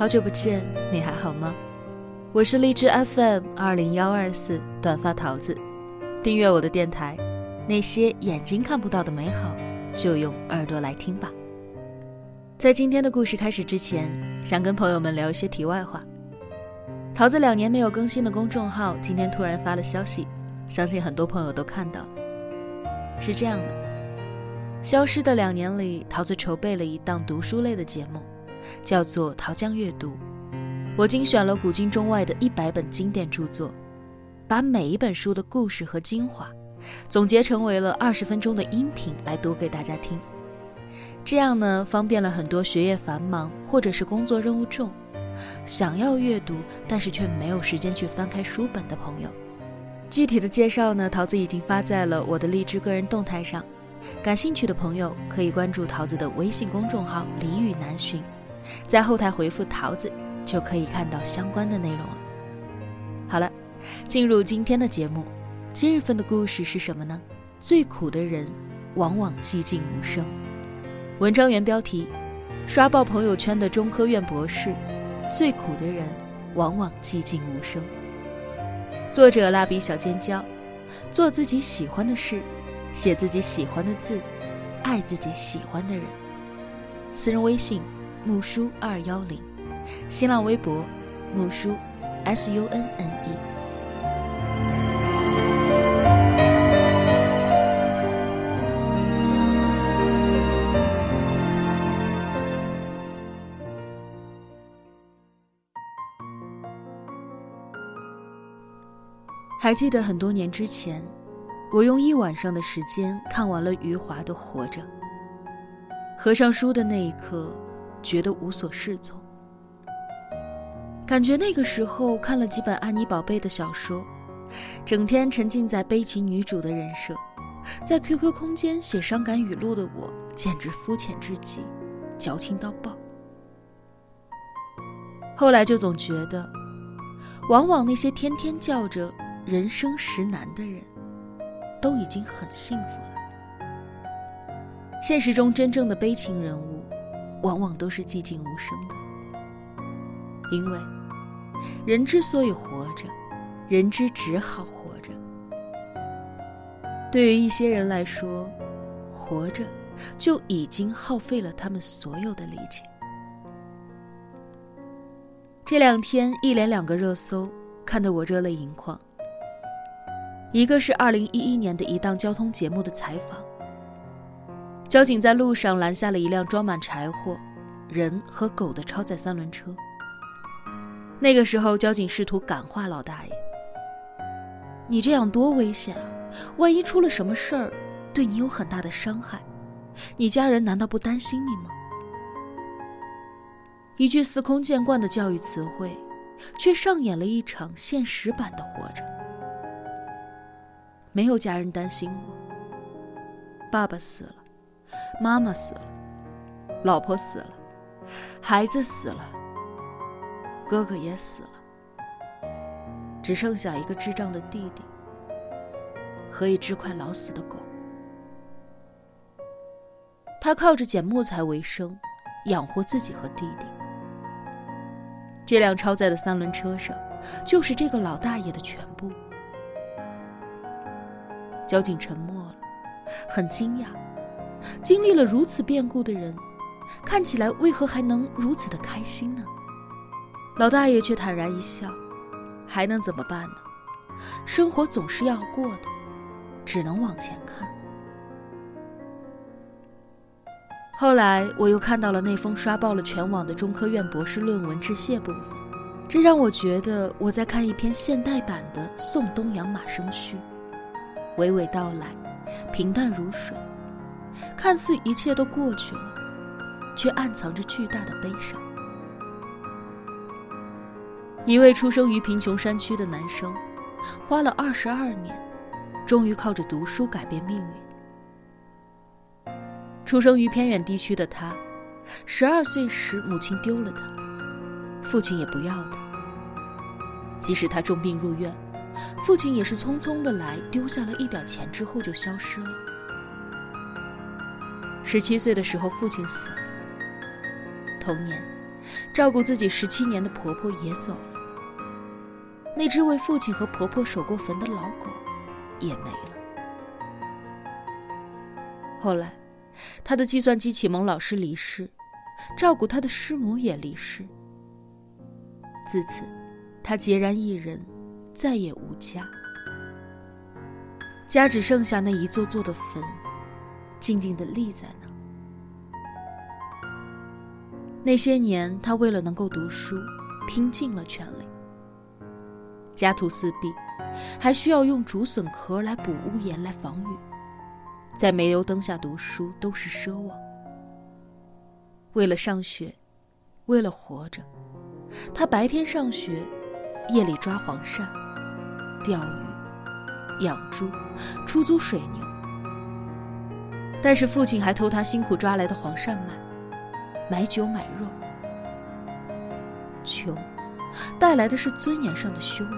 好久不见，你还好吗？我是荔枝 FM 二零幺二四短发桃子，订阅我的电台，那些眼睛看不到的美好，就用耳朵来听吧。在今天的故事开始之前，想跟朋友们聊一些题外话。桃子两年没有更新的公众号，今天突然发了消息，相信很多朋友都看到了。是这样的，消失的两年里，桃子筹备了一档读书类的节目，叫做《桃江阅读》。我精选了古今中外的一百本经典著作，把每一本书的故事和精华，总结成为了二十分钟的音频来读给大家听。这样呢，方便了很多学业繁忙或者是工作任务重，想要阅读但是却没有时间去翻开书本的朋友。具体的介绍呢，桃子已经发在了我的荔枝个人动态上，感兴趣的朋友可以关注桃子的微信公众号“俚语难寻”，在后台回复“桃子”就可以看到相关的内容了。好了，进入今天的节目，今日份的故事是什么呢？最苦的人，往往寂静无声。文章原标题：刷爆朋友圈的中科院博士，最苦的人，往往寂静无声。作者蜡笔小尖椒，做自己喜欢的事，写自己喜欢的字，爱自己喜欢的人。私人微信：木叔二幺零，新浪微博：木叔 S U N N E。还记得很多年之前，我用一晚上的时间看完了余华的《活着》。合上书的那一刻，觉得无所适从。感觉那个时候看了几本安妮宝贝的小说，整天沉浸在悲情女主的人设，在 QQ 空间写伤感语录的我，简直肤浅至极，矫情到爆。后来就总觉得，往往那些天天叫着。人生实难的人，都已经很幸福了。现实中真正的悲情人物，往往都是寂静无声的。因为，人之所以活着，人之只好活着。对于一些人来说，活着就已经耗费了他们所有的力气。这两天一连两个热搜，看得我热泪盈眶。一个是二零一一年的一档交通节目的采访，交警在路上拦下了一辆装满柴火、人和狗的超载三轮车。那个时候，交警试图感化老大爷：“你这样多危险啊！万一出了什么事儿，对你有很大的伤害，你家人难道不担心你吗？”一句司空见惯的教育词汇，却上演了一场现实版的活着。没有家人担心我，爸爸死了，妈妈死了，老婆死了，孩子死了，哥哥也死了，只剩下一个智障的弟弟和一只快老死的狗。他靠着捡木材为生，养活自己和弟弟。这辆超载的三轮车上，就是这个老大爷的全部。交警沉默了，很惊讶，经历了如此变故的人，看起来为何还能如此的开心呢？老大爷却坦然一笑，还能怎么办呢？生活总是要过的，只能往前看。后来我又看到了那封刷爆了全网的中科院博士论文致谢部分，这让我觉得我在看一篇现代版的《宋东阳马生序》。娓娓道来，平淡如水，看似一切都过去了，却暗藏着巨大的悲伤。一位出生于贫穷山区的男生，花了二十二年，终于靠着读书改变命运。出生于偏远地区的他，十二岁时母亲丢了他，父亲也不要他。即使他重病入院。父亲也是匆匆的来，丢下了一点钱之后就消失了。十七岁的时候，父亲死了。同年，照顾自己十七年的婆婆也走了，那只为父亲和婆婆守过坟的老狗也没了。后来，他的计算机启蒙老师离世，照顾他的师母也离世。自此，他孑然一人，再也无家。家只剩下那一座座的坟，静静地立在那。那些年，他为了能够读书，拼尽了全力。家徒四壁，还需要用竹笋壳来补屋檐来防雨，在煤油灯下读书都是奢望。为了上学，为了活着，他白天上学，夜里抓黄鳝、钓鱼、养猪、出租水牛。但是父亲还偷他辛苦抓来的黄鳝买。买酒买肉，穷。带来的是尊严上的羞辱。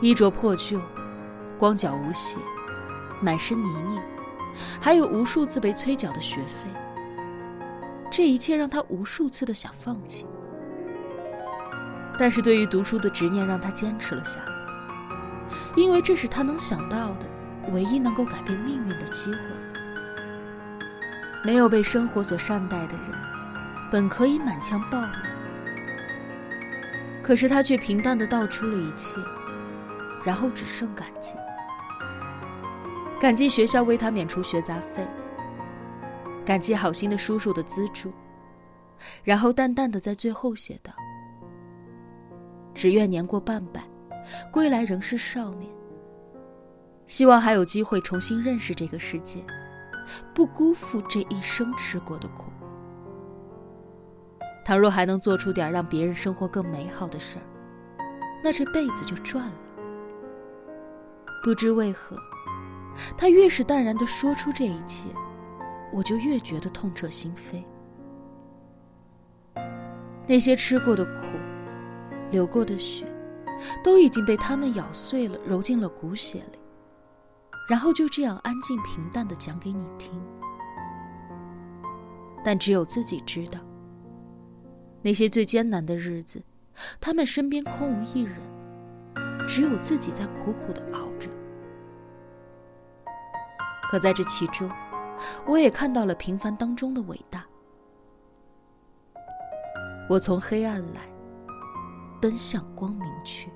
衣着破旧，光脚无鞋，满身泥泞，还有无数次被催缴的学费。这一切让他无数次的想放弃，但是对于读书的执念让他坚持了下来，因为这是他能想到的。唯一能够改变命运的机会。没有被生活所善待的人，本可以满腔抱怨，可是他却平淡的道出了一切，然后只剩感激，感激学校为他免除学杂费，感激好心的叔叔的资助，然后淡淡的在最后写道：“只愿年过半百，归来仍是少年。希望还有机会重新认识这个世界。”不辜负这一生吃过的苦。倘若还能做出点让别人生活更美好的事儿，那这辈子就赚了。不知为何，他越是淡然的说出这一切，我就越觉得痛彻心扉。那些吃过的苦，流过的血，都已经被他们咬碎了，揉进了骨血里。然后就这样安静平淡的讲给你听，但只有自己知道，那些最艰难的日子，他们身边空无一人，只有自己在苦苦的熬着。可在这其中，我也看到了平凡当中的伟大。我从黑暗来，奔向光明去。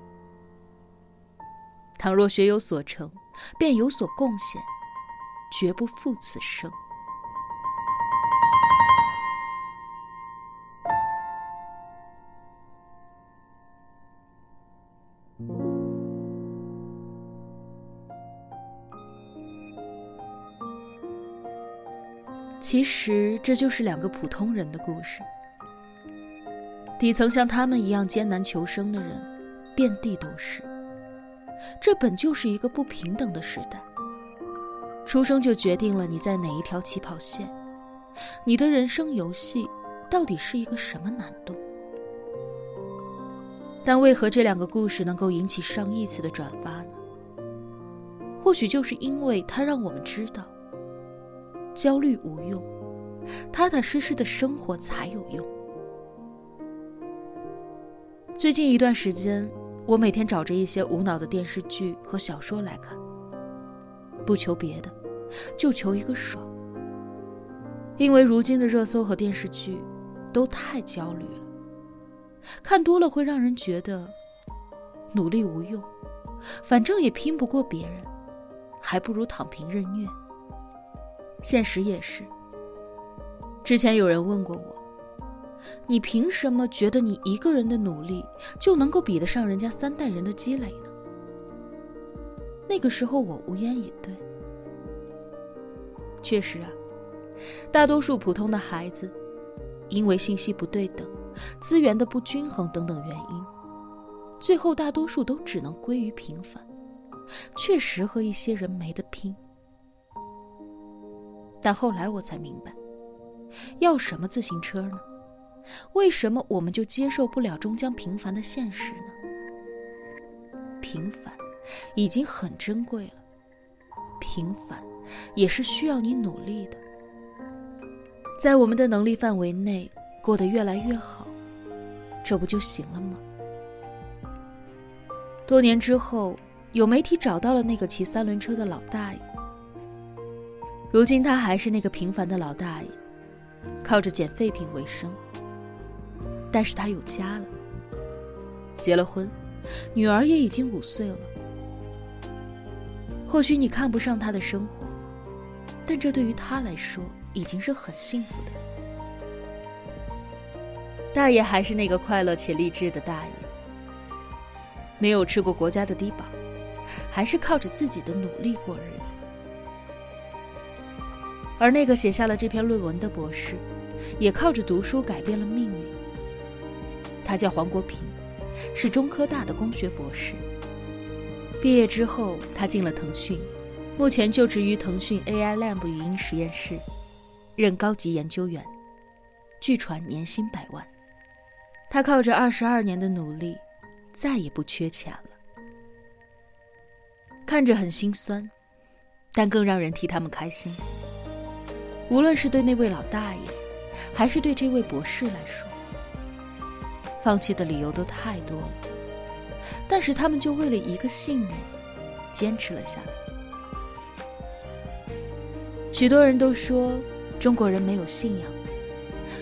倘若学有所成。便有所贡献，绝不负此生。其实，这就是两个普通人的故事。底层像他们一样艰难求生的人，遍地都是。这本就是一个不平等的时代。出生就决定了你在哪一条起跑线，你的人生游戏到底是一个什么难度？但为何这两个故事能够引起上亿次的转发呢？或许就是因为它让我们知道，焦虑无用，踏踏实实的生活才有用。最近一段时间。我每天找着一些无脑的电视剧和小说来看，不求别的，就求一个爽。因为如今的热搜和电视剧都太焦虑了，看多了会让人觉得努力无用，反正也拼不过别人，还不如躺平认虐。现实也是。之前有人问过我。你凭什么觉得你一个人的努力就能够比得上人家三代人的积累呢？那个时候我无言以对。确实啊，大多数普通的孩子，因为信息不对等、资源的不均衡等等原因，最后大多数都只能归于平凡，确实和一些人没得拼。但后来我才明白，要什么自行车呢？为什么我们就接受不了终将平凡的现实呢？平凡已经很珍贵了，平凡也是需要你努力的。在我们的能力范围内过得越来越好，这不就行了吗？多年之后，有媒体找到了那个骑三轮车的老大爷。如今他还是那个平凡的老大爷，靠着捡废品为生。但是他有家了，结了婚，女儿也已经五岁了。或许你看不上他的生活，但这对于他来说已经是很幸福的。大爷还是那个快乐且励志的大爷，没有吃过国家的低保，还是靠着自己的努力过日子。而那个写下了这篇论文的博士，也靠着读书改变了命运。他叫黄国平，是中科大的工学博士。毕业之后，他进了腾讯，目前就职于腾讯 AI Lab 语音实验室，任高级研究员，据传年薪百万。他靠着二十二年的努力，再也不缺钱了。看着很心酸，但更让人替他们开心。无论是对那位老大爷，还是对这位博士来说，放弃的理由都太多了。但是他们就为了一个信念，坚持了下来。许多人都说中国人没有信仰，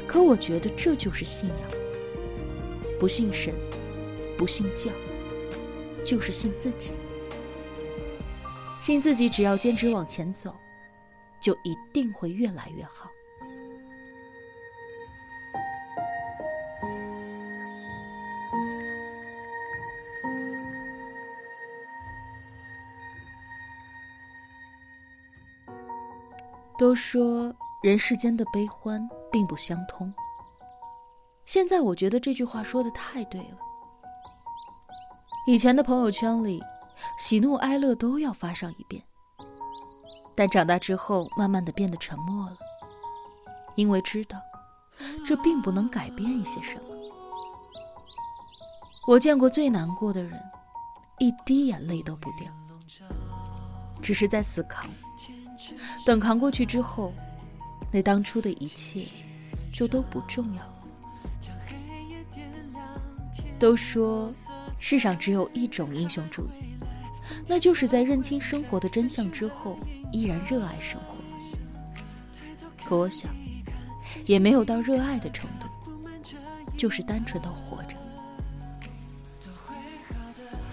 可我觉得这就是信仰。不信神，不信教，就是信自己。信自己，只要坚持往前走。就一定会越来越好。都说人世间的悲欢并不相通。现在我觉得这句话说的太对了。以前的朋友圈里，喜怒哀乐都要发上一遍。但长大之后，慢慢的变得沉默了，因为知道，这并不能改变一些什么。我见过最难过的人，一滴眼泪都不掉，只是在死扛。等扛过去之后，那当初的一切，就都不重要了。都说，世上只有一种英雄主义，那就是在认清生活的真相之后。依然热爱生活，可我想，也没有到热爱的程度，就是单纯的活着。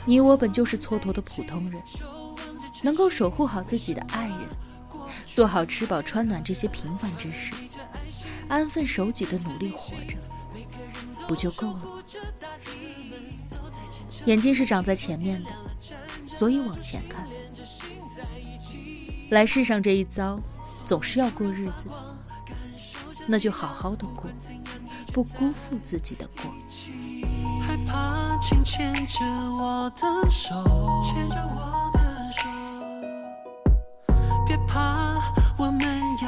你我本就是蹉跎的普通人，能够守护好自己的爱人，做好吃饱穿暖这些平凡之事，安分守己的努力活着，不就够了？眼睛是长在前面的，所以往前看。来世上这一遭，总是要过日子，那就好好的过，不辜负自己的过。害怕，请牵着我的手，牵着我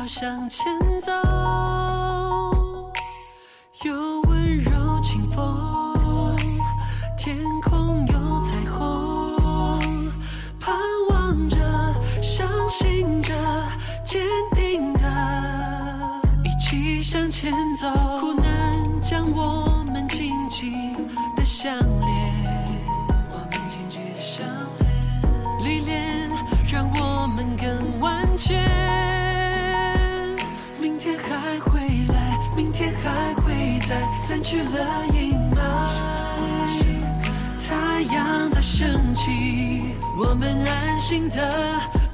要向前走。散去了阴霾。太阳在升起，我们安心的。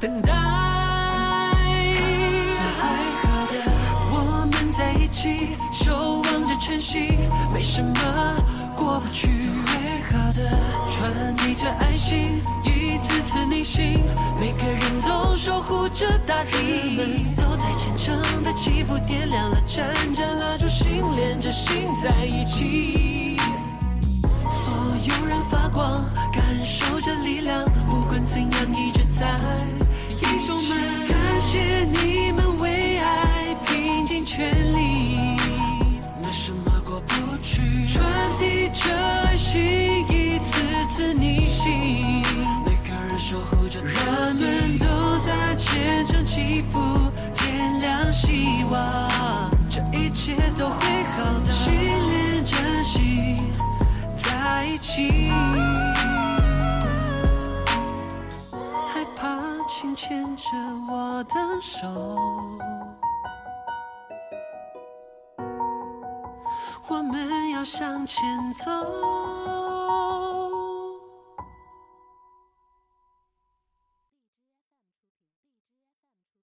等待，最好的，我们在一起，守望着晨曦，没什么过不去。最好的，传递着爱心，一次次逆行，每个人都守护着大地。们都在虔诚的祈福，点亮，心连着心在一起。所有人发光，感受着力量，不管怎样，一直在。英雄们，感谢你们为爱拼尽全力，没什么过不去。传递着爱心，一次次逆行，每个人守护着人们都在虔诚祈福，点亮希望。这一切你。害怕，请牵着我的手，我们要向前走。